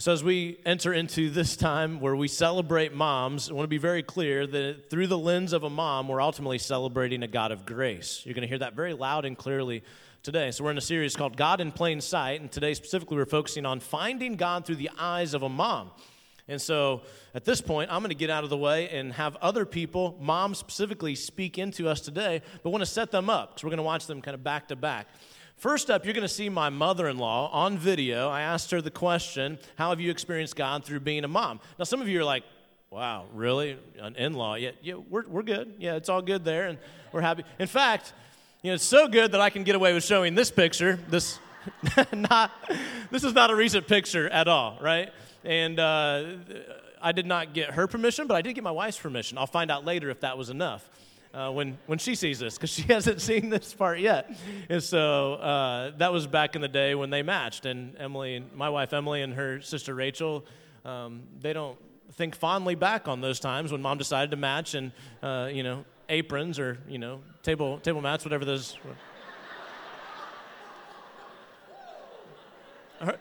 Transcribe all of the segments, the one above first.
So, as we enter into this time where we celebrate moms, I want to be very clear that through the lens of a mom, we're ultimately celebrating a God of grace. You're going to hear that very loud and clearly today. So, we're in a series called God in Plain Sight, and today specifically we're focusing on finding God through the eyes of a mom. And so, at this point, I'm going to get out of the way and have other people, moms specifically, speak into us today, but want to set them up because we're going to watch them kind of back to back. First up, you're going to see my mother in law on video. I asked her the question, How have you experienced God through being a mom? Now, some of you are like, Wow, really? An in law? Yeah, yeah we're, we're good. Yeah, it's all good there, and we're happy. In fact, you know, it's so good that I can get away with showing this picture. This, not, this is not a recent picture at all, right? And uh, I did not get her permission, but I did get my wife's permission. I'll find out later if that was enough uh, when, when she sees this because she hasn't seen this part yet. And so uh, that was back in the day when they matched. And Emily, my wife Emily, and her sister Rachel, um, they don't think fondly back on those times when mom decided to match and, uh, you know, aprons or, you know, table, table mats, whatever those. Her,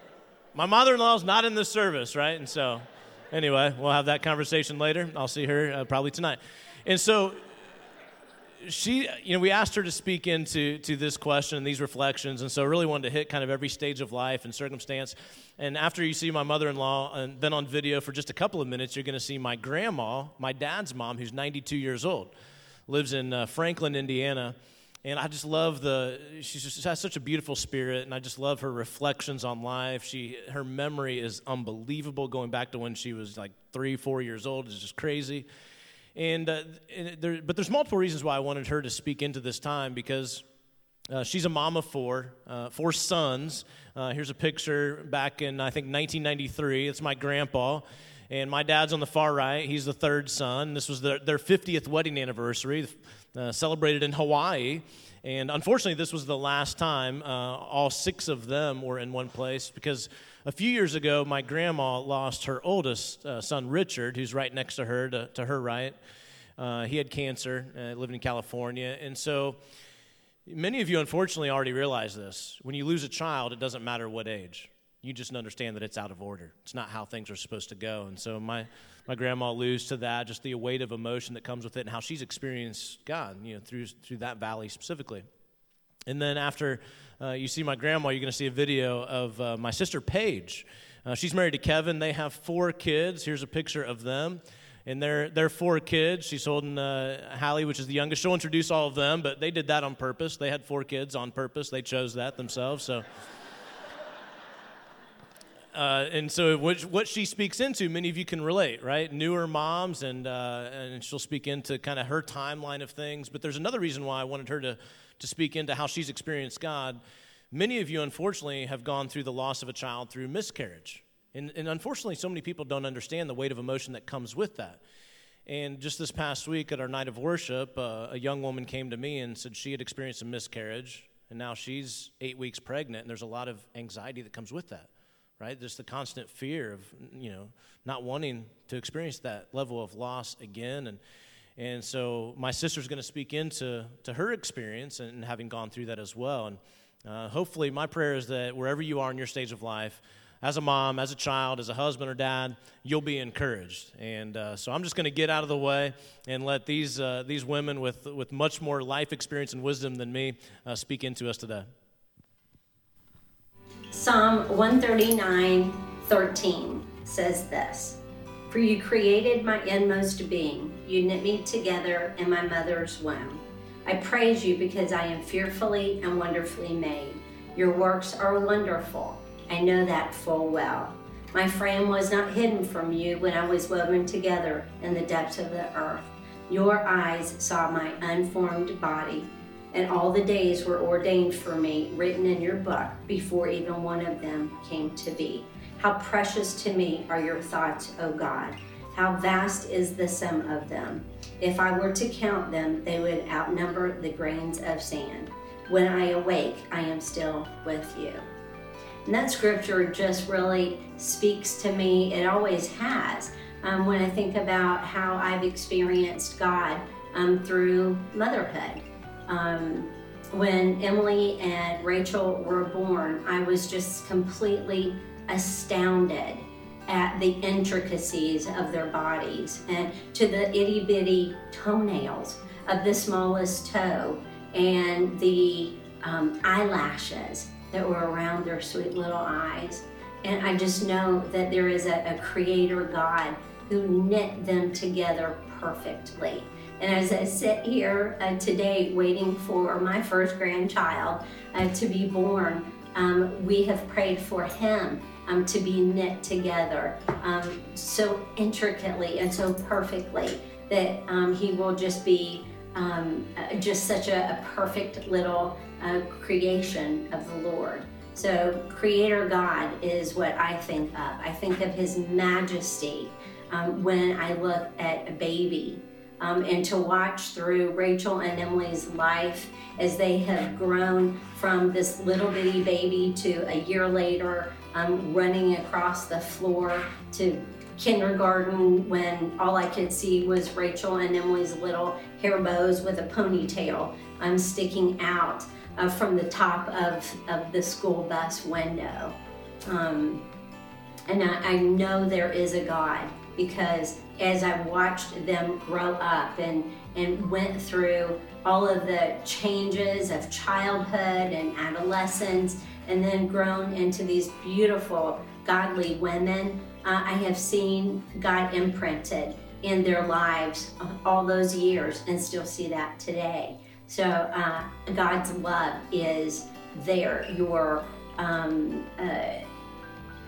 my mother in law is not in this service, right? And so, anyway, we'll have that conversation later. I'll see her uh, probably tonight. And so she, you know, we asked her to speak into to this question and these reflections, and so really wanted to hit kind of every stage of life and circumstance. And after you see my mother-in-law, and then on video for just a couple of minutes, you're going to see my grandma, my dad's mom, who's 92 years old, lives in uh, Franklin, Indiana. And I just love the she just has such a beautiful spirit, and I just love her reflections on life. She her memory is unbelievable, going back to when she was like three, four years old. It's just crazy. And, uh, and there, but there's multiple reasons why I wanted her to speak into this time because uh, she's a mom of four, uh, four sons. Uh, here's a picture back in, I think, 1993. It's my grandpa. And my dad's on the far right. He's the third son. This was their, their 50th wedding anniversary, uh, celebrated in Hawaii. And unfortunately, this was the last time uh, all six of them were in one place because a few years ago, my grandma lost her oldest uh, son, Richard, who's right next to her, to, to her right. Uh, he had cancer, uh, lived in California. And so many of you, unfortunately, already realize this. When you lose a child, it doesn't matter what age. You just understand that it's out of order. It's not how things are supposed to go. And so my, my grandma alludes to that, just the weight of emotion that comes with it and how she's experienced God, you know, through, through that valley specifically. And then after uh, you see my grandma, you're going to see a video of uh, my sister Paige. Uh, she's married to Kevin. They have four kids. Here's a picture of them. And they're, they're four kids. She's holding uh, Hallie, which is the youngest. She'll introduce all of them, but they did that on purpose. They had four kids on purpose. They chose that themselves. So. Uh, and so what, what, she speaks into, many of you can relate, right? Newer moms, and, uh, and she'll speak into kind of her timeline of things. But there's another reason why I wanted her to to speak into how she's experienced God. Many of you, unfortunately, have gone through the loss of a child through miscarriage. And, and unfortunately, so many people don't understand the weight of emotion that comes with that. And just this past week at our night of worship, uh, a young woman came to me and said she had experienced a miscarriage, and now she's eight weeks pregnant, and there's a lot of anxiety that comes with that, right? Just the constant fear of, you know, not wanting to experience that level of loss again. And and so my sister's going to speak into to her experience and having gone through that as well. And uh, hopefully, my prayer is that wherever you are in your stage of life, as a mom, as a child, as a husband or dad, you'll be encouraged. And uh, so I'm just going to get out of the way and let these, uh, these women with, with much more life experience and wisdom than me uh, speak into us today. Psalm 139 13 says this. For you created my inmost being. You knit me together in my mother's womb. I praise you because I am fearfully and wonderfully made. Your works are wonderful. I know that full well. My frame was not hidden from you when I was woven together in the depths of the earth. Your eyes saw my unformed body, and all the days were ordained for me, written in your book, before even one of them came to be. How precious to me are your thoughts, O God. How vast is the sum of them. If I were to count them, they would outnumber the grains of sand. When I awake, I am still with you. And that scripture just really speaks to me. It always has. Um, when I think about how I've experienced God um, through motherhood. Um, when Emily and Rachel were born, I was just completely astounded at the intricacies of their bodies and to the itty bitty toenails of the smallest toe and the um, eyelashes that were around their sweet little eyes. And I just know that there is a, a creator God who knit them together perfectly. And as I sit here uh, today waiting for my first grandchild uh, to be born, um, we have prayed for him um, to be knit together um, so intricately and so perfectly that um, he will just be um, uh, just such a, a perfect little uh, creation of the Lord. So, Creator God is what I think of. I think of His majesty um, when I look at a baby. Um, and to watch through Rachel and Emily's life as they have grown from this little bitty baby to a year later um, running across the floor to kindergarten when all I could see was Rachel and Emily's little hair bows with a ponytail um, sticking out uh, from the top of, of the school bus window. Um, and I, I know there is a God because as I watched them grow up and, and went through all of the changes of childhood and adolescence, and then grown into these beautiful, godly women, uh, I have seen God imprinted in their lives all those years and still see that today. So uh, God's love is there. Your um, uh,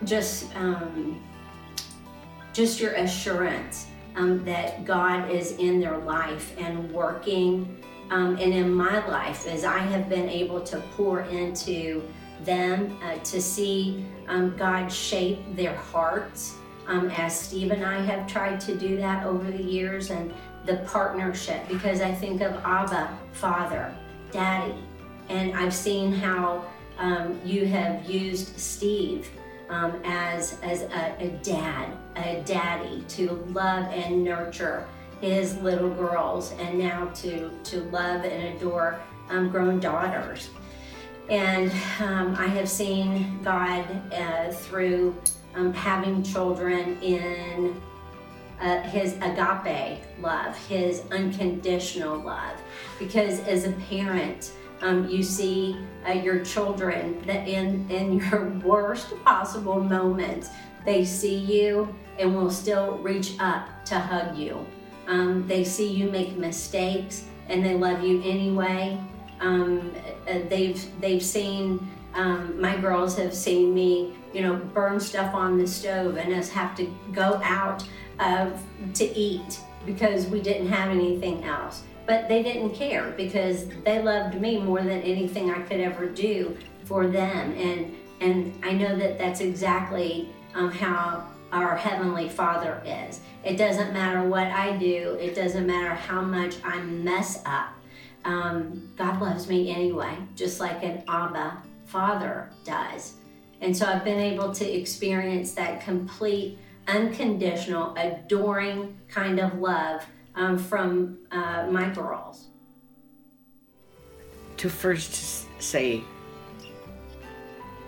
just um, just your assurance um, that God is in their life and working. Um, and in my life, as I have been able to pour into them uh, to see um, God shape their hearts, um, as Steve and I have tried to do that over the years, and the partnership because I think of Abba, Father, Daddy, and I've seen how um, you have used Steve um, as as a, a, dad, a daddy to love and nurture his little girls, and now to to love and adore um, grown daughters. And um, I have seen God uh, through um, having children in uh, his agape love, his unconditional love. Because as a parent, um, you see uh, your children that in, in your worst possible moments, they see you and will still reach up to hug you. Um, they see you make mistakes and they love you anyway. Um, uh, they've they've seen um, my girls have seen me, you know, burn stuff on the stove and us have to go out to eat because we didn't have anything else. But they didn't care because they loved me more than anything I could ever do for them. And and I know that that's exactly um, how our heavenly Father is. It doesn't matter what I do. It doesn't matter how much I mess up. Um, God loves me anyway, just like an Abba Father does. And so I've been able to experience that complete unconditional, adoring kind of love um, from uh, my girls. To first say,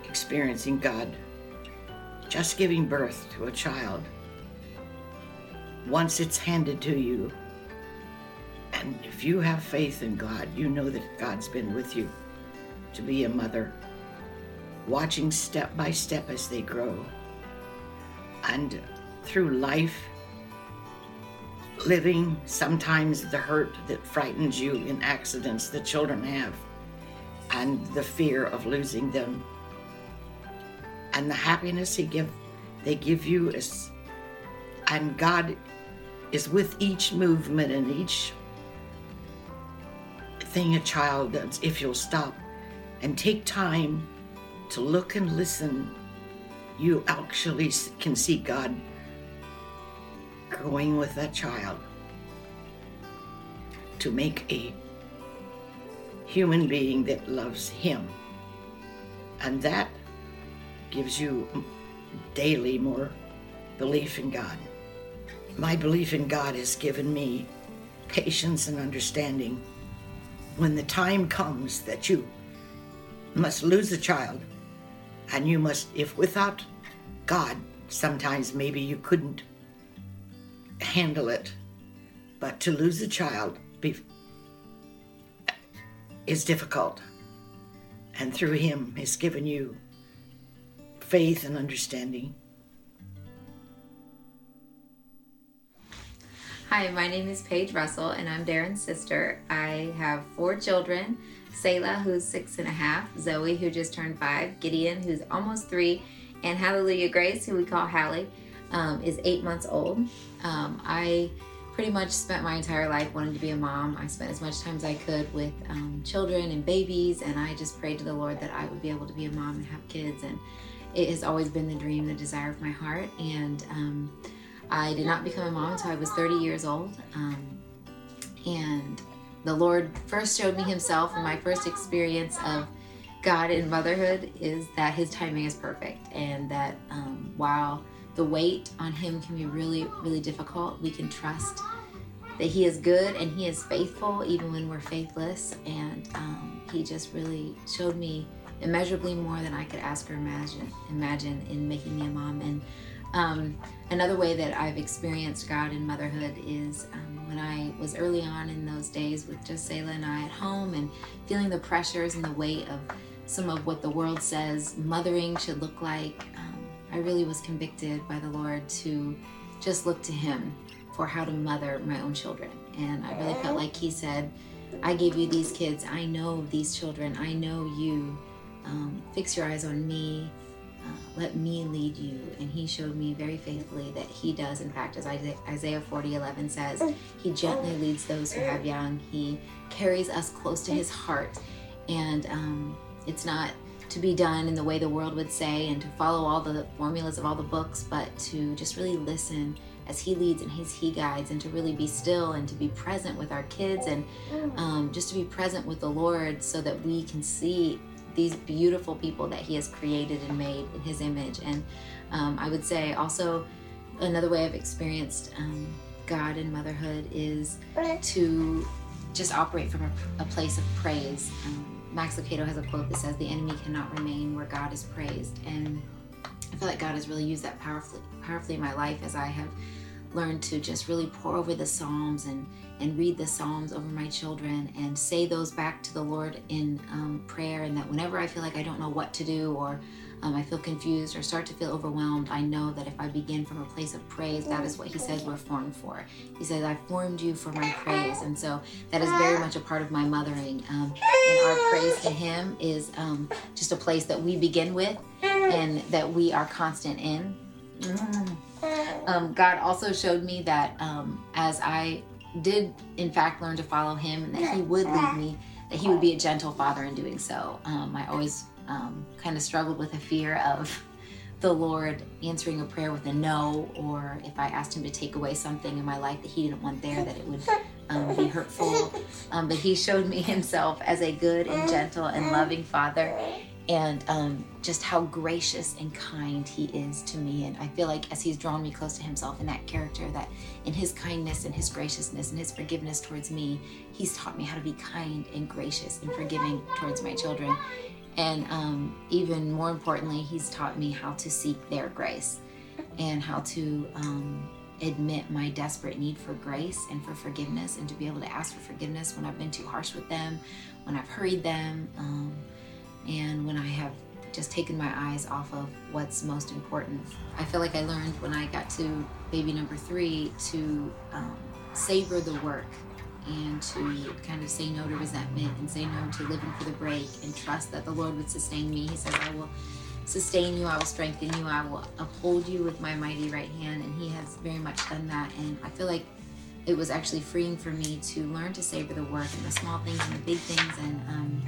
experiencing God, just giving birth to a child, once it's handed to you, and if you have faith in God, you know that God's been with you to be a mother, watching step by step as they grow. And through life, living sometimes the hurt that frightens you in accidents that children have, and the fear of losing them, and the happiness he give, they give you is, and God is with each movement and each thing a child does. If you'll stop and take time to look and listen you actually can see God going with that child to make a human being that loves Him. And that gives you daily more belief in God. My belief in God has given me patience and understanding when the time comes that you must lose a child and you must, if without God sometimes maybe you couldn't handle it, but to lose a child be, is difficult. And through him, has given you faith and understanding. Hi, my name is Paige Russell, and I'm Darren's sister. I have four children Selah, who's six and a half, Zoe, who just turned five, Gideon, who's almost three, and Hallelujah Grace, who we call Hallie, um, is eight months old. Um, I pretty much spent my entire life wanting to be a mom. I spent as much time as I could with um, children and babies, and I just prayed to the Lord that I would be able to be a mom and have kids. And it has always been the dream, the desire of my heart. And um, I did not become a mom until I was 30 years old. Um, and the Lord first showed me Himself, and my first experience of God in motherhood is that His timing is perfect, and that um, while the weight on Him can be really, really difficult, we can trust that He is good and He is faithful even when we're faithless. And um, He just really showed me immeasurably more than I could ask or imagine. Imagine in making me a mom. And um, another way that I've experienced God in motherhood is um, when I was early on in those days with just and I at home and feeling the pressures and the weight of some of what the world says mothering should look like. Um, I really was convicted by the Lord to just look to Him for how to mother my own children. And I really felt like He said, I gave you these kids. I know these children. I know you. Um, fix your eyes on me. Uh, let me lead you. And he showed me very faithfully that he does, in fact, as Isaiah 40 11 says, he gently leads those who have young. He carries us close to his heart. And um, it's not to be done in the way the world would say and to follow all the formulas of all the books, but to just really listen as he leads and his he guides and to really be still and to be present with our kids and um, just to be present with the lord so that we can see these beautiful people that he has created and made in his image. And um, i would say also another way i've experienced um, god and motherhood is to just operate from a, a place of praise. Um, max lucado has a quote that says the enemy cannot remain where god is praised. And i feel like god has really used that powerfully powerfully in my life as i have learned to just really pour over the psalms and and read the Psalms over my children and say those back to the Lord in um, prayer. And that whenever I feel like I don't know what to do or um, I feel confused or start to feel overwhelmed, I know that if I begin from a place of praise, that is what He says we're formed for. He says, I formed you for my praise. And so that is very much a part of my mothering. Um, and our praise to Him is um, just a place that we begin with and that we are constant in. Um, God also showed me that um, as I did in fact learn to follow him and that he would lead me that he would be a gentle father in doing so. Um, i always um, kind of struggled with a fear of the lord answering a prayer with a no or if i asked him to take away something in my life that he didn't want there that it would um, be hurtful. Um, but he showed me himself as a good and gentle and loving father and um, just how gracious and kind he is to me. And I feel like as he's drawn me close to himself in that character, that in his kindness and his graciousness and his forgiveness towards me, he's taught me how to be kind and gracious and forgiving towards my children. And um, even more importantly, he's taught me how to seek their grace and how to um, admit my desperate need for grace and for forgiveness and to be able to ask for forgiveness when I've been too harsh with them, when I've hurried them um, and when I have just taken my eyes off of what's most important. I feel like I learned when I got to baby number three to um, savor the work and to kind of say no to resentment and say no to living for the break and trust that the Lord would sustain me. He says, I will sustain you, I will strengthen you, I will uphold you with my mighty right hand. And He has very much done that. And I feel like it was actually freeing for me to learn to savor the work and the small things and the big things and um,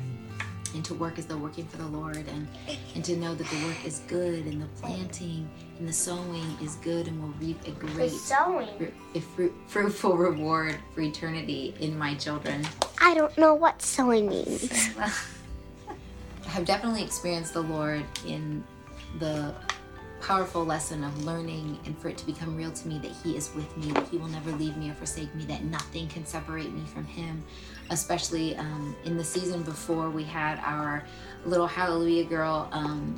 to work as though working for the Lord and, and to know that the work is good and the planting and the sowing is good and will reap a great, sowing. a fruit, fruitful reward for eternity in my children. I don't know what sowing means. I have definitely experienced the Lord in the powerful lesson of learning and for it to become real to me that He is with me, that He will never leave me or forsake me, that nothing can separate me from Him. Especially um, in the season before we had our little Hallelujah girl um,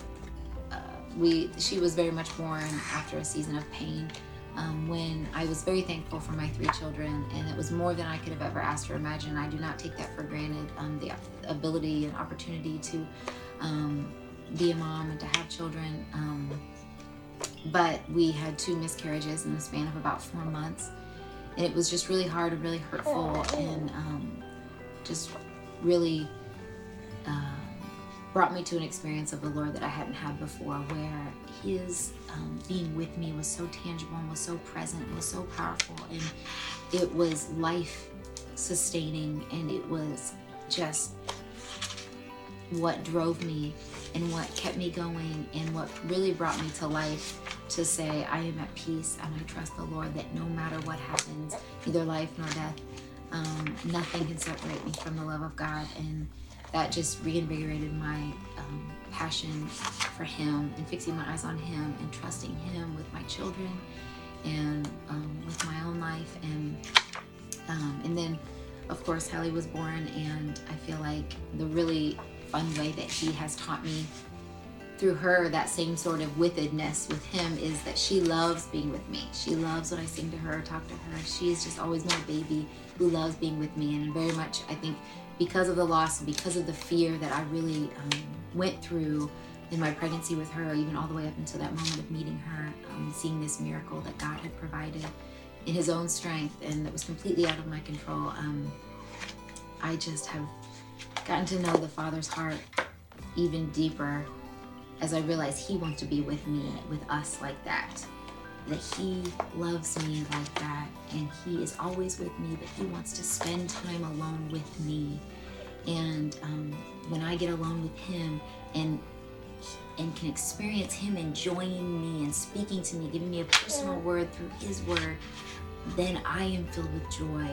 uh, we she was very much born after a season of pain. Um, when I was very thankful for my three children, and it was more than I could have ever asked or imagined. I do not take that for granted. Um, the ability and opportunity to um, be a mom and to have children. Um, but we had two miscarriages in the span of about four months, and it was just really hard and really hurtful, and um, just really. Uh, brought me to an experience of the Lord that I hadn't had before, where His um, being with me was so tangible and was so present, and was so powerful, and it was life sustaining, and it was just what drove me and what kept me going, and what really brought me to life to say, I am at peace and I trust the Lord that no matter what happens, neither life nor death, um, nothing can separate me from the love of God. And that just reinvigorated my um, passion for Him and fixing my eyes on Him and trusting Him with my children and um, with my own life. And um, and then, of course, Hallie was born, and I feel like the really fun way that He has taught me through her that same sort of withedness with him is that she loves being with me. She loves when I sing to her, talk to her. She's just always my baby who loves being with me, and very much I think because of the loss and because of the fear that I really um, went through in my pregnancy with her, even all the way up until that moment of meeting her, um, seeing this miracle that God had provided in His own strength and that was completely out of my control, um, I just have gotten to know the Father's heart even deeper as I realize He wants to be with me, with us like that that He loves me like that and He is always with me, but He wants to spend time alone with me. And um, when I get alone with Him and and can experience Him enjoying me and speaking to me, giving me a personal word through His word, then I am filled with joy.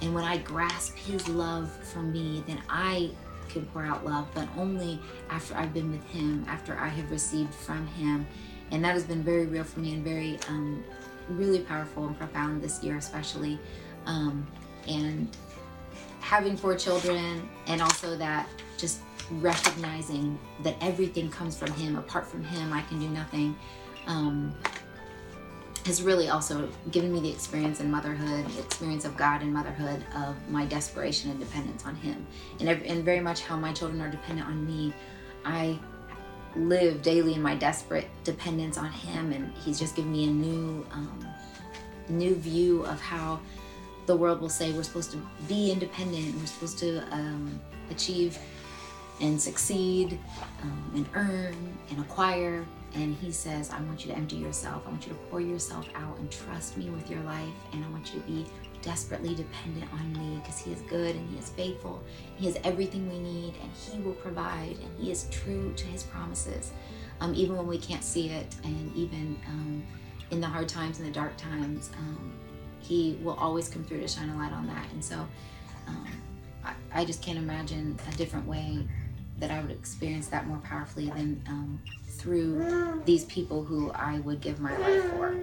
And when I grasp His love for me, then I can pour out love, but only after I've been with Him, after I have received from Him. And that has been very real for me and very um, really powerful and profound this year especially. Um, and having four children and also that just recognizing that everything comes from him. Apart from him i can do nothing. Um, has really also given me the experience in motherhood the experience of god in motherhood of my desperation and dependence on him and, and very much how my children are dependent on me i live daily in my desperate dependence on Him, and He's just given me a new, um, new view of how the world will say we're supposed to be independent, we're supposed to um, achieve and succeed um, and earn and acquire. And he says, I want you to empty yourself. I want you to pour yourself out and trust me with your life. And I want you to be desperately dependent on me because He is good and He is faithful. He has everything we need and He will provide and He is true to His promises, um, even when we can't see it and even um, in the hard times and the dark times. Um, he will always come through to shine a light on that. And so um, I, I, just can't imagine a different way that I would experience that more powerfully than um, through these people who I would give my life for.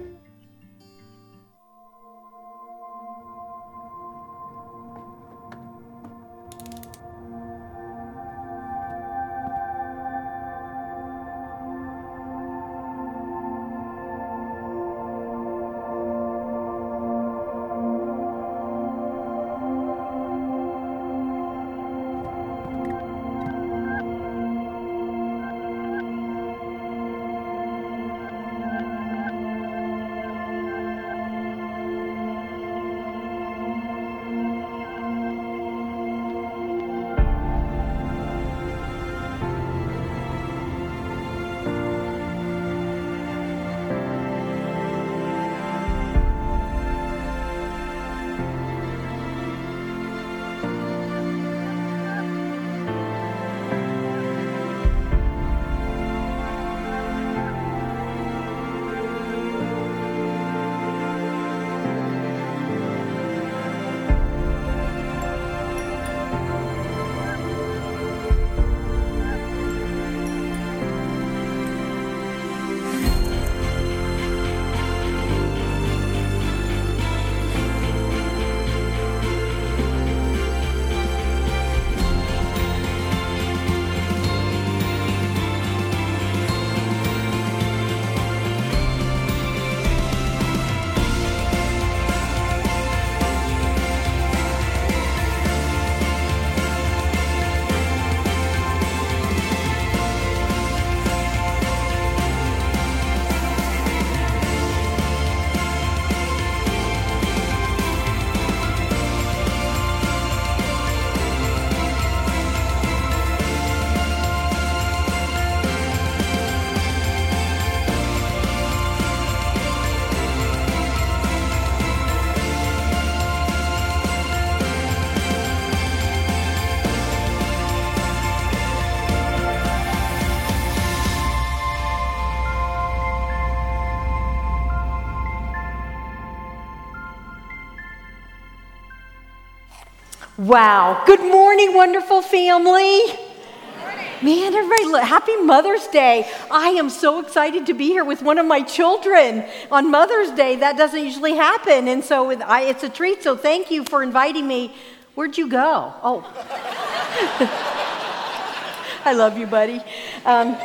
Wow. Good morning, wonderful family. Man, everybody, look, happy Mother's Day. I am so excited to be here with one of my children on Mother's Day. That doesn't usually happen. And so with, I, it's a treat. So thank you for inviting me. Where'd you go? Oh. I love you, buddy. Um,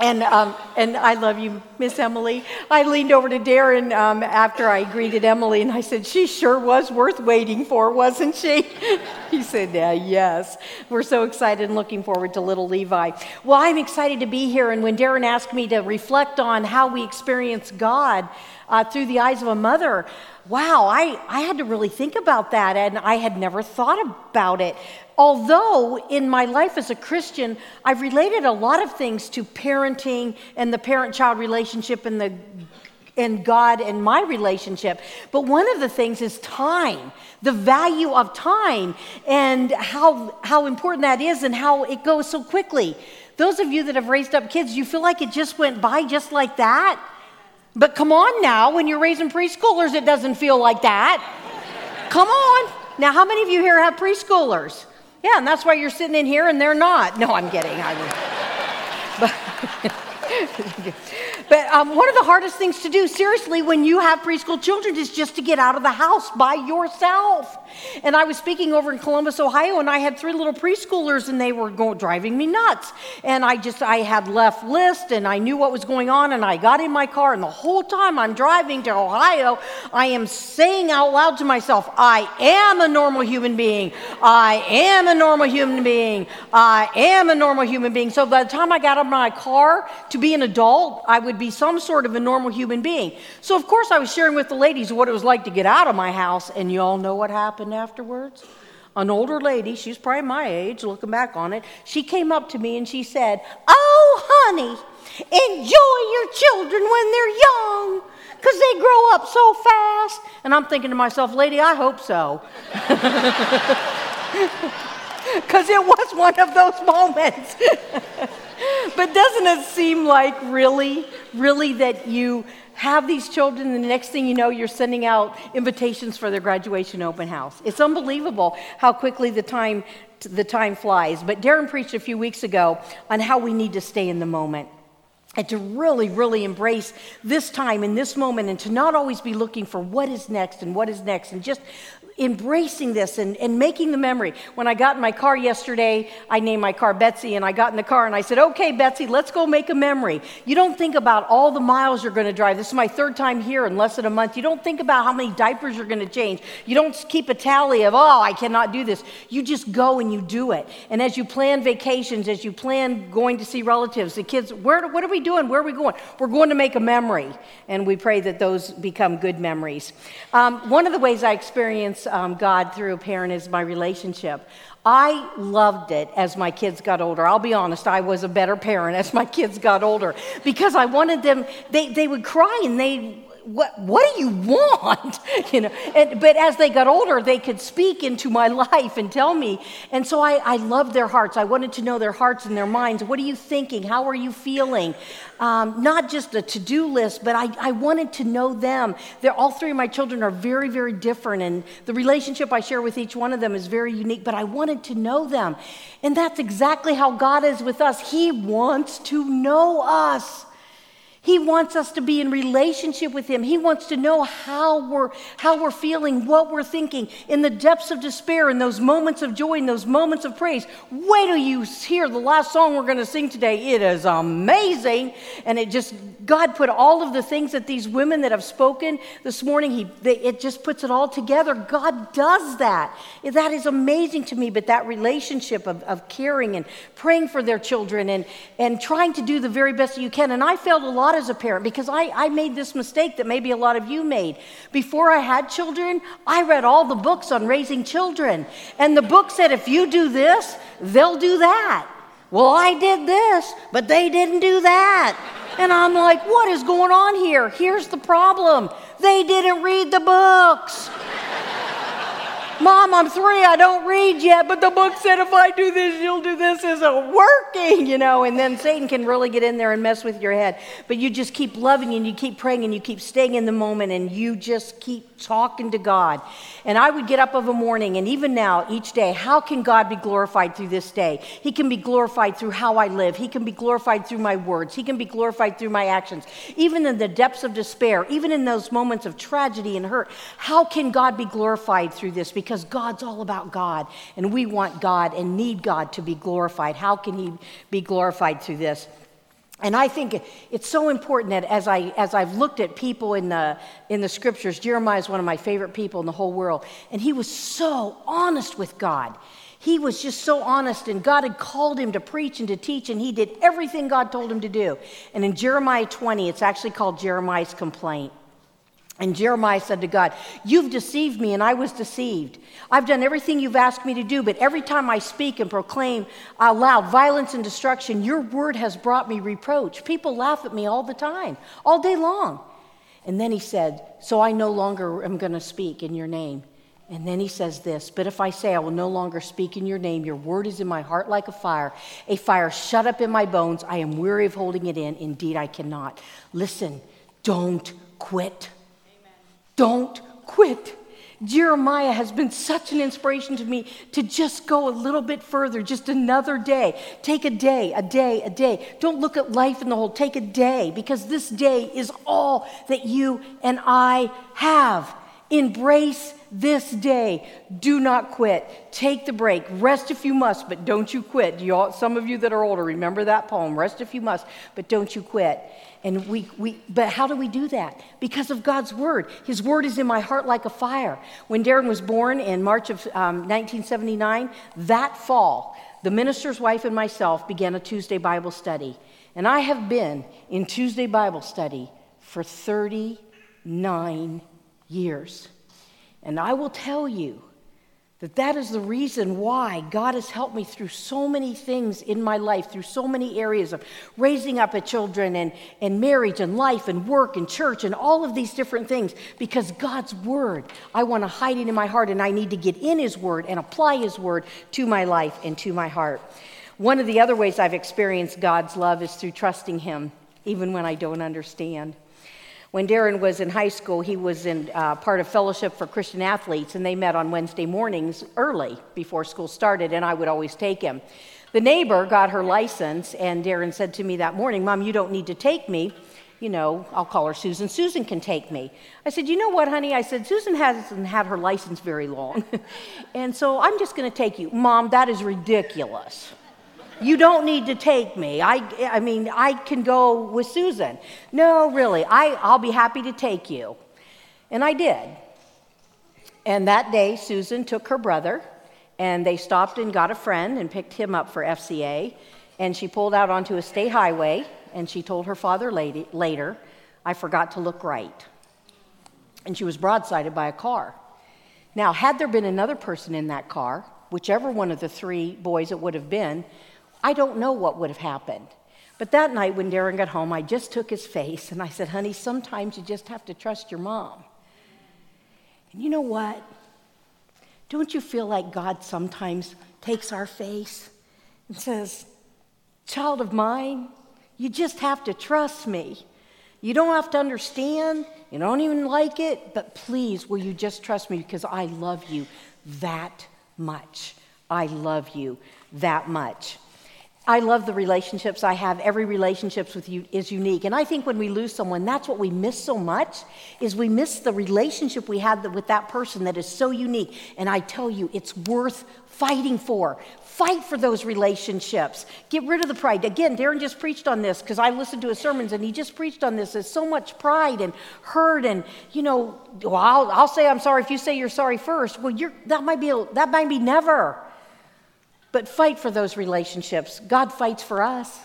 and, um, and I love you, Miss Emily. I leaned over to Darren um, after I greeted Emily and I said, She sure was worth waiting for, wasn't she? he said, Yeah, yes. We're so excited and looking forward to little Levi. Well, I'm excited to be here. And when Darren asked me to reflect on how we experience God uh, through the eyes of a mother, wow, I, I had to really think about that. And I had never thought about it although in my life as a Christian, I've related a lot of things to parenting and the parent child relationship and the and God and my relationship. But one of the things is time, the value of time, and how, how important that is and how it goes so quickly. Those of you that have raised up kids, you feel like it just went by just like that? But come on now, when you're raising preschoolers, it doesn't feel like that. come on. Now, how many of you here have preschoolers? Yeah, and that's why you're sitting in here and they're not. No, I'm kidding. I but, but um, one of the hardest things to do, seriously, when you have preschool children, is just to get out of the house by yourself. And I was speaking over in Columbus, Ohio, and I had three little preschoolers, and they were going, driving me nuts. And I just, I had left list, and I knew what was going on, and I got in my car, and the whole time I'm driving to Ohio, I am saying out loud to myself, I am a normal human being. I am a normal human being. I am a normal human being. So by the time I got of my car to be an adult, I would be some sort of a normal human being. So, of course, I was sharing with the ladies what it was like to get out of my house, and you all know what happened afterwards? An older lady, she's probably my age, looking back on it, she came up to me and she said, Oh, honey, enjoy your children when they're young because they grow up so fast. And I'm thinking to myself, lady, I hope so. Because it was one of those moments. but doesn't it seem like really, really that you have these children, and the next thing you know, you're sending out invitations for their graduation open house? It's unbelievable how quickly the time, the time flies. But Darren preached a few weeks ago on how we need to stay in the moment and to really, really embrace this time and this moment and to not always be looking for what is next and what is next and just embracing this and, and making the memory. When I got in my car yesterday, I named my car Betsy, and I got in the car and I said, Okay, Betsy, let's go make a memory. You don't think about all the miles you're going to drive. This is my third time here in less than a month. You don't think about how many diapers you're going to change. You don't keep a tally of, Oh, I cannot do this. You just go and you do it. And as you plan vacations, as you plan going to see relatives, the kids, where, what are we doing? Where are we going? We're going to make a memory. And we pray that those become good memories. Um, one of the ways I experience um, God through a parent is my relationship. I loved it as my kids got older. I'll be honest, I was a better parent as my kids got older because I wanted them, they, they would cry and they what, what do you want? you know, and, but as they got older, they could speak into my life and tell me. And so I, I loved their hearts. I wanted to know their hearts and their minds. What are you thinking? How are you feeling? Um, not just a to do list, but I, I wanted to know them. They're, all three of my children are very, very different. And the relationship I share with each one of them is very unique, but I wanted to know them. And that's exactly how God is with us. He wants to know us. He wants us to be in relationship with him. He wants to know how we're how we're feeling, what we're thinking in the depths of despair, in those moments of joy, in those moments of praise. Wait till you hear the last song we're going to sing today. It is amazing, and it just God put all of the things that these women that have spoken this morning. He they, it just puts it all together. God does that. That is amazing to me. But that relationship of, of caring and praying for their children and and trying to do the very best that you can. And I felt a lot as a parent because I, I made this mistake that maybe a lot of you made. Before I had children, I read all the books on raising children. And the book said, if you do this, they'll do that. Well, I did this, but they didn't do that. And I'm like, what is going on here? Here's the problem they didn't read the books. Mom, I'm three, I don't read yet, but the book said if I do this, you'll do this. Isn't working, you know? And then Satan can really get in there and mess with your head. But you just keep loving and you keep praying and you keep staying in the moment and you just keep talking to God. And I would get up of a morning, and even now, each day, how can God be glorified through this day? He can be glorified through how I live. He can be glorified through my words. He can be glorified through my actions. Even in the depths of despair, even in those moments of tragedy and hurt, how can God be glorified through this? Because God's all about God, and we want God and need God to be glorified. How can He be glorified through this? And I think it's so important that as, I, as I've looked at people in the, in the scriptures, Jeremiah is one of my favorite people in the whole world, and he was so honest with God. He was just so honest, and God had called him to preach and to teach, and he did everything God told him to do. And in Jeremiah 20, it's actually called Jeremiah's complaint. And Jeremiah said to God, You've deceived me, and I was deceived. I've done everything you've asked me to do, but every time I speak and proclaim aloud violence and destruction, your word has brought me reproach. People laugh at me all the time, all day long. And then he said, So I no longer am going to speak in your name. And then he says this, but if I say I will no longer speak in your name, your word is in my heart like a fire, a fire shut up in my bones. I am weary of holding it in. Indeed, I cannot. Listen, don't quit. Don't quit. Jeremiah has been such an inspiration to me to just go a little bit further, just another day. Take a day, a day, a day. Don't look at life in the whole. Take a day because this day is all that you and I have. Embrace this day. Do not quit. Take the break. Rest if you must, but don't you quit. You all, some of you that are older, remember that poem. Rest if you must, but don't you quit. And we, we, but how do we do that? Because of God's word. His word is in my heart like a fire. When Darren was born in March of um, 1979, that fall, the minister's wife and myself began a Tuesday Bible study. And I have been in Tuesday Bible study for 39 years. And I will tell you, that that is the reason why God has helped me through so many things in my life, through so many areas of raising up a children and, and marriage and life and work and church and all of these different things. Because God's word, I want to hide it in my heart and I need to get in His word and apply His word to my life and to my heart. One of the other ways I've experienced God's love is through trusting Him, even when I don't understand. When Darren was in high school, he was in uh, part of Fellowship for Christian Athletes, and they met on Wednesday mornings early before school started, and I would always take him. The neighbor got her license, and Darren said to me that morning, Mom, you don't need to take me. You know, I'll call her Susan. Susan can take me. I said, You know what, honey? I said, Susan hasn't had her license very long. and so I'm just going to take you. Mom, that is ridiculous. You don't need to take me. I, I mean, I can go with Susan. No, really, I, I'll be happy to take you. And I did. And that day, Susan took her brother, and they stopped and got a friend and picked him up for FCA. And she pulled out onto a state highway, and she told her father lady, later, I forgot to look right. And she was broadsided by a car. Now, had there been another person in that car, whichever one of the three boys it would have been, I don't know what would have happened. But that night when Darren got home, I just took his face and I said, honey, sometimes you just have to trust your mom. And you know what? Don't you feel like God sometimes takes our face and says, Child of mine, you just have to trust me. You don't have to understand, you don't even like it, but please, will you just trust me because I love you that much. I love you that much. I love the relationships I have. Every relationship with you is unique. And I think when we lose someone, that's what we miss so much is we miss the relationship we had with that person that is so unique. And I tell you, it's worth fighting for. Fight for those relationships. Get rid of the pride. Again, Darren just preached on this because I listened to his sermons and he just preached on this. There's so much pride and hurt and, you know, well, I'll, I'll say I'm sorry if you say you're sorry first. Well, that might be, that might be never. But fight for those relationships. God fights for us.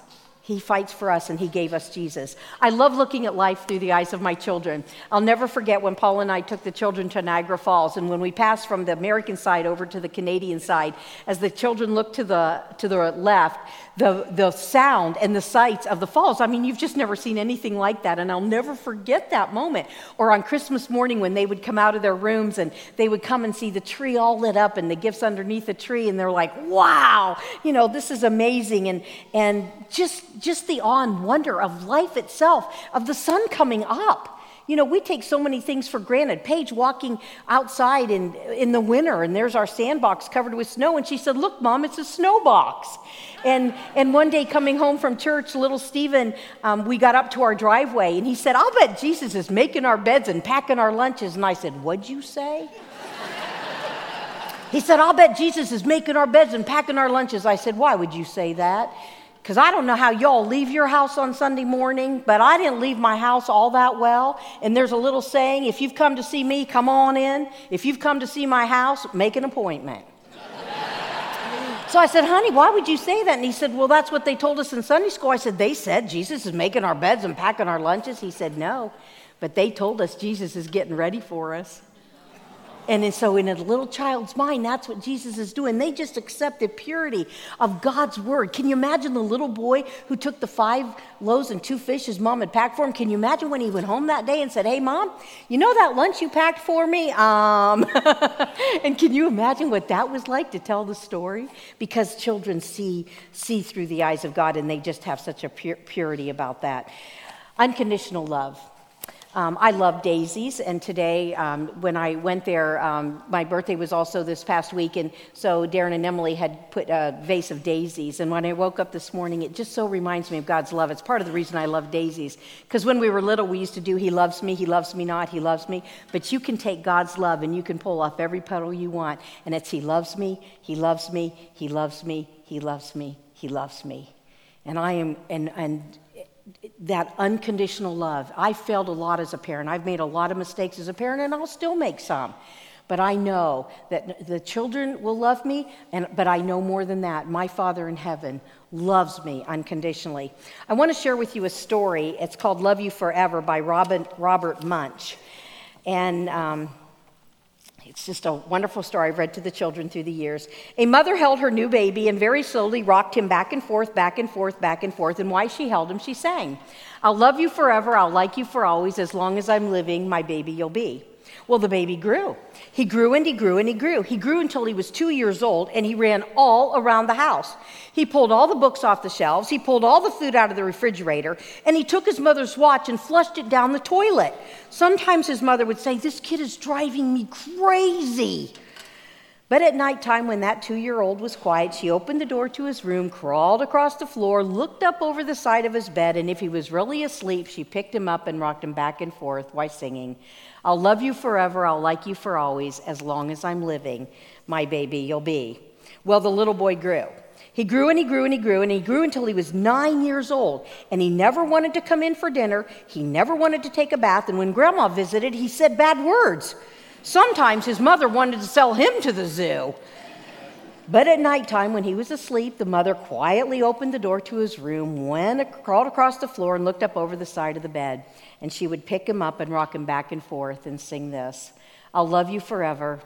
He fights for us and He gave us Jesus. I love looking at life through the eyes of my children. I'll never forget when Paul and I took the children to Niagara Falls and when we passed from the American side over to the Canadian side, as the children looked to the, to the left, the, the sound and the sights of the falls. I mean, you've just never seen anything like that, and I'll never forget that moment. Or on Christmas morning when they would come out of their rooms and they would come and see the tree all lit up and the gifts underneath the tree, and they're like, wow, you know, this is amazing. And, and just, just the awe and wonder of life itself, of the sun coming up. You know, we take so many things for granted. Paige walking outside in, in the winter, and there's our sandbox covered with snow. And she said, Look, Mom, it's a snow box. And, and one day coming home from church, little Stephen, um, we got up to our driveway, and he said, I'll bet Jesus is making our beds and packing our lunches. And I said, What'd you say? he said, I'll bet Jesus is making our beds and packing our lunches. I said, Why would you say that? Because I don't know how y'all leave your house on Sunday morning, but I didn't leave my house all that well. And there's a little saying if you've come to see me, come on in. If you've come to see my house, make an appointment. so I said, honey, why would you say that? And he said, well, that's what they told us in Sunday school. I said, they said Jesus is making our beds and packing our lunches. He said, no, but they told us Jesus is getting ready for us. And so, in a little child's mind, that's what Jesus is doing. They just accept the purity of God's word. Can you imagine the little boy who took the five loaves and two fish his mom had packed for him? Can you imagine when he went home that day and said, Hey, mom, you know that lunch you packed for me? Um, and can you imagine what that was like to tell the story? Because children see, see through the eyes of God and they just have such a purity about that. Unconditional love. Um, I love daisies, and today, um, when I went there, um, my birthday was also this past week, and so Darren and Emily had put a vase of daisies. And when I woke up this morning, it just so reminds me of God's love. It's part of the reason I love daisies, because when we were little, we used to do He loves me, He loves me not, He loves me. But you can take God's love and you can pull off every petal you want, and it's He loves me, He loves me, He loves me, He loves me, He loves me. And I am, and, and that unconditional love. I failed a lot as a parent. I've made a lot of mistakes as a parent, and I'll still make some. But I know that the children will love me, and, but I know more than that. My Father in heaven loves me unconditionally. I want to share with you a story. It's called Love You Forever by Robin, Robert Munsch. And um, it's just a wonderful story I've read to the children through the years. A mother held her new baby and very slowly rocked him back and forth, back and forth, back and forth. And while she held him, she sang, I'll love you forever, I'll like you for always, as long as I'm living, my baby you'll be. Well, the baby grew. He grew and he grew and he grew. He grew until he was two years old and he ran all around the house. He pulled all the books off the shelves, he pulled all the food out of the refrigerator, and he took his mother's watch and flushed it down the toilet. Sometimes his mother would say, This kid is driving me crazy. But at night time, when that two year old was quiet, she opened the door to his room, crawled across the floor, looked up over the side of his bed, and if he was really asleep, she picked him up and rocked him back and forth while singing, I'll love you forever, I'll like you for always, as long as I'm living, my baby you'll be. Well, the little boy grew. He grew and he grew and he grew and he grew until he was nine years old. And he never wanted to come in for dinner. He never wanted to take a bath. And when grandma visited, he said bad words. Sometimes his mother wanted to sell him to the zoo. But at nighttime, when he was asleep, the mother quietly opened the door to his room, went, crawled across the floor, and looked up over the side of the bed. And she would pick him up and rock him back and forth and sing this I'll love you forever.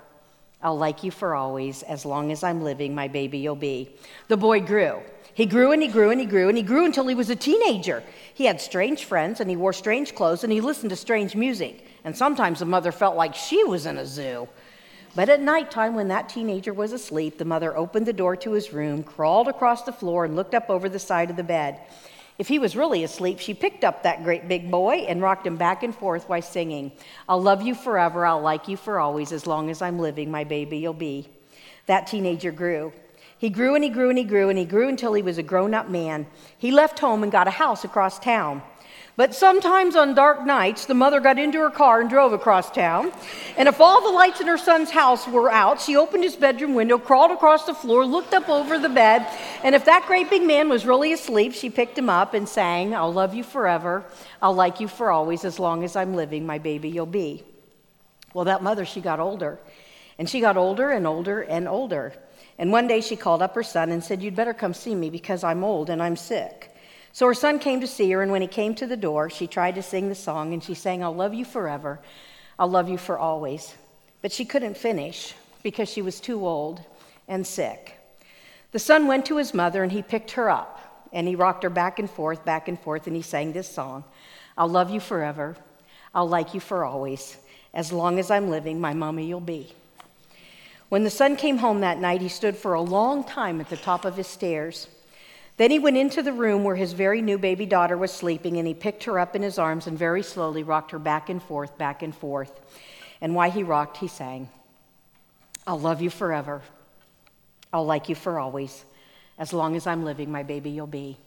I'll like you for always. As long as I'm living, my baby you'll be. The boy grew. He grew and he grew and he grew and he grew until he was a teenager. He had strange friends and he wore strange clothes and he listened to strange music. And sometimes the mother felt like she was in a zoo. But at nighttime, when that teenager was asleep, the mother opened the door to his room, crawled across the floor, and looked up over the side of the bed. If he was really asleep, she picked up that great big boy and rocked him back and forth while singing, I'll love you forever, I'll like you for always, as long as I'm living, my baby you'll be. That teenager grew. He grew and he grew and he grew and he grew until he was a grown up man. He left home and got a house across town. But sometimes on dark nights, the mother got into her car and drove across town. And if all the lights in her son's house were out, she opened his bedroom window, crawled across the floor, looked up over the bed, and if that great big man was really asleep, she picked him up and sang, I'll love you forever. I'll like you for always. As long as I'm living, my baby you'll be. Well, that mother, she got older. And she got older and older and older. And one day she called up her son and said, You'd better come see me because I'm old and I'm sick. So her son came to see her, and when he came to the door, she tried to sing the song, and she sang, I'll love you forever. I'll love you for always. But she couldn't finish because she was too old and sick. The son went to his mother, and he picked her up, and he rocked her back and forth, back and forth, and he sang this song I'll love you forever. I'll like you for always. As long as I'm living, my mommy you'll be. When the son came home that night, he stood for a long time at the top of his stairs. Then he went into the room where his very new baby daughter was sleeping, and he picked her up in his arms and very slowly rocked her back and forth, back and forth. And while he rocked, he sang, I'll love you forever. I'll like you for always. As long as I'm living, my baby you'll be.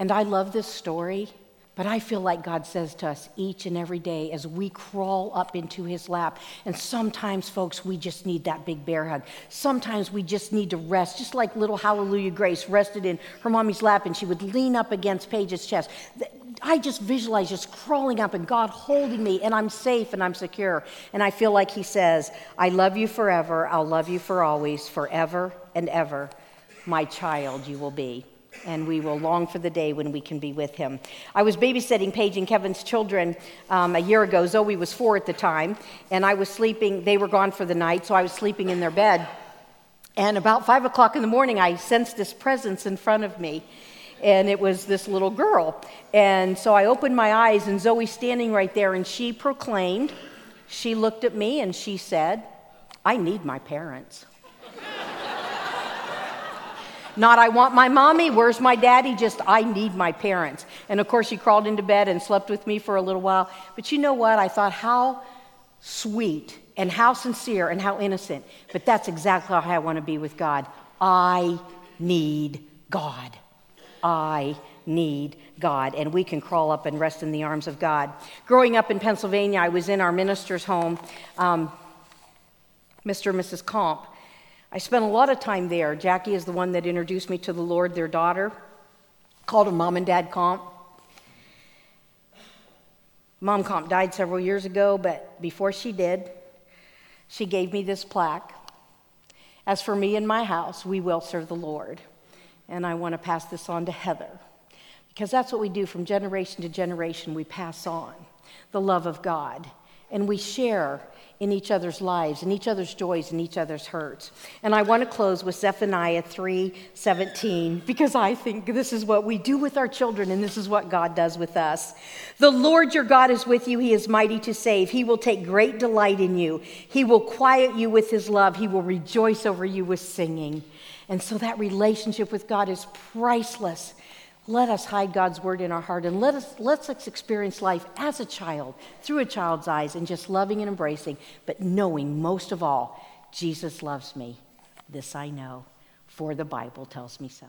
And I love this story but I feel like God says to us each and every day as we crawl up into his lap. And sometimes, folks, we just need that big bear hug. Sometimes we just need to rest, just like little Hallelujah Grace rested in her mommy's lap and she would lean up against Paige's chest. I just visualize just crawling up and God holding me, and I'm safe and I'm secure. And I feel like he says, I love you forever. I'll love you for always, forever and ever. My child you will be and we will long for the day when we can be with him. I was babysitting Paige and Kevin's children um, a year ago. Zoe was four at the time, and I was sleeping. They were gone for the night, so I was sleeping in their bed. And about five o'clock in the morning, I sensed this presence in front of me, and it was this little girl. And so I opened my eyes, and Zoe's standing right there, and she proclaimed, she looked at me, and she said, I need my parents. Not, I want my mommy, where's my daddy? Just, I need my parents. And of course, she crawled into bed and slept with me for a little while. But you know what? I thought, how sweet and how sincere and how innocent. But that's exactly how I want to be with God. I need God. I need God. And we can crawl up and rest in the arms of God. Growing up in Pennsylvania, I was in our minister's home, um, Mr. and Mrs. Comp. I spent a lot of time there. Jackie is the one that introduced me to the Lord, their daughter, called her Mom and Dad Comp. Mom Comp died several years ago, but before she did, she gave me this plaque. As for me and my house, we will serve the Lord. And I want to pass this on to Heather because that's what we do from generation to generation. We pass on the love of God and we share in each other's lives, in each other's joys, in each other's hurts. And I want to close with Zephaniah 3:17 because I think this is what we do with our children and this is what God does with us. The Lord your God is with you, he is mighty to save. He will take great delight in you. He will quiet you with his love. He will rejoice over you with singing. And so that relationship with God is priceless. Let us hide God's word in our heart and let us, let us experience life as a child, through a child's eyes, and just loving and embracing, but knowing most of all, Jesus loves me. This I know, for the Bible tells me so.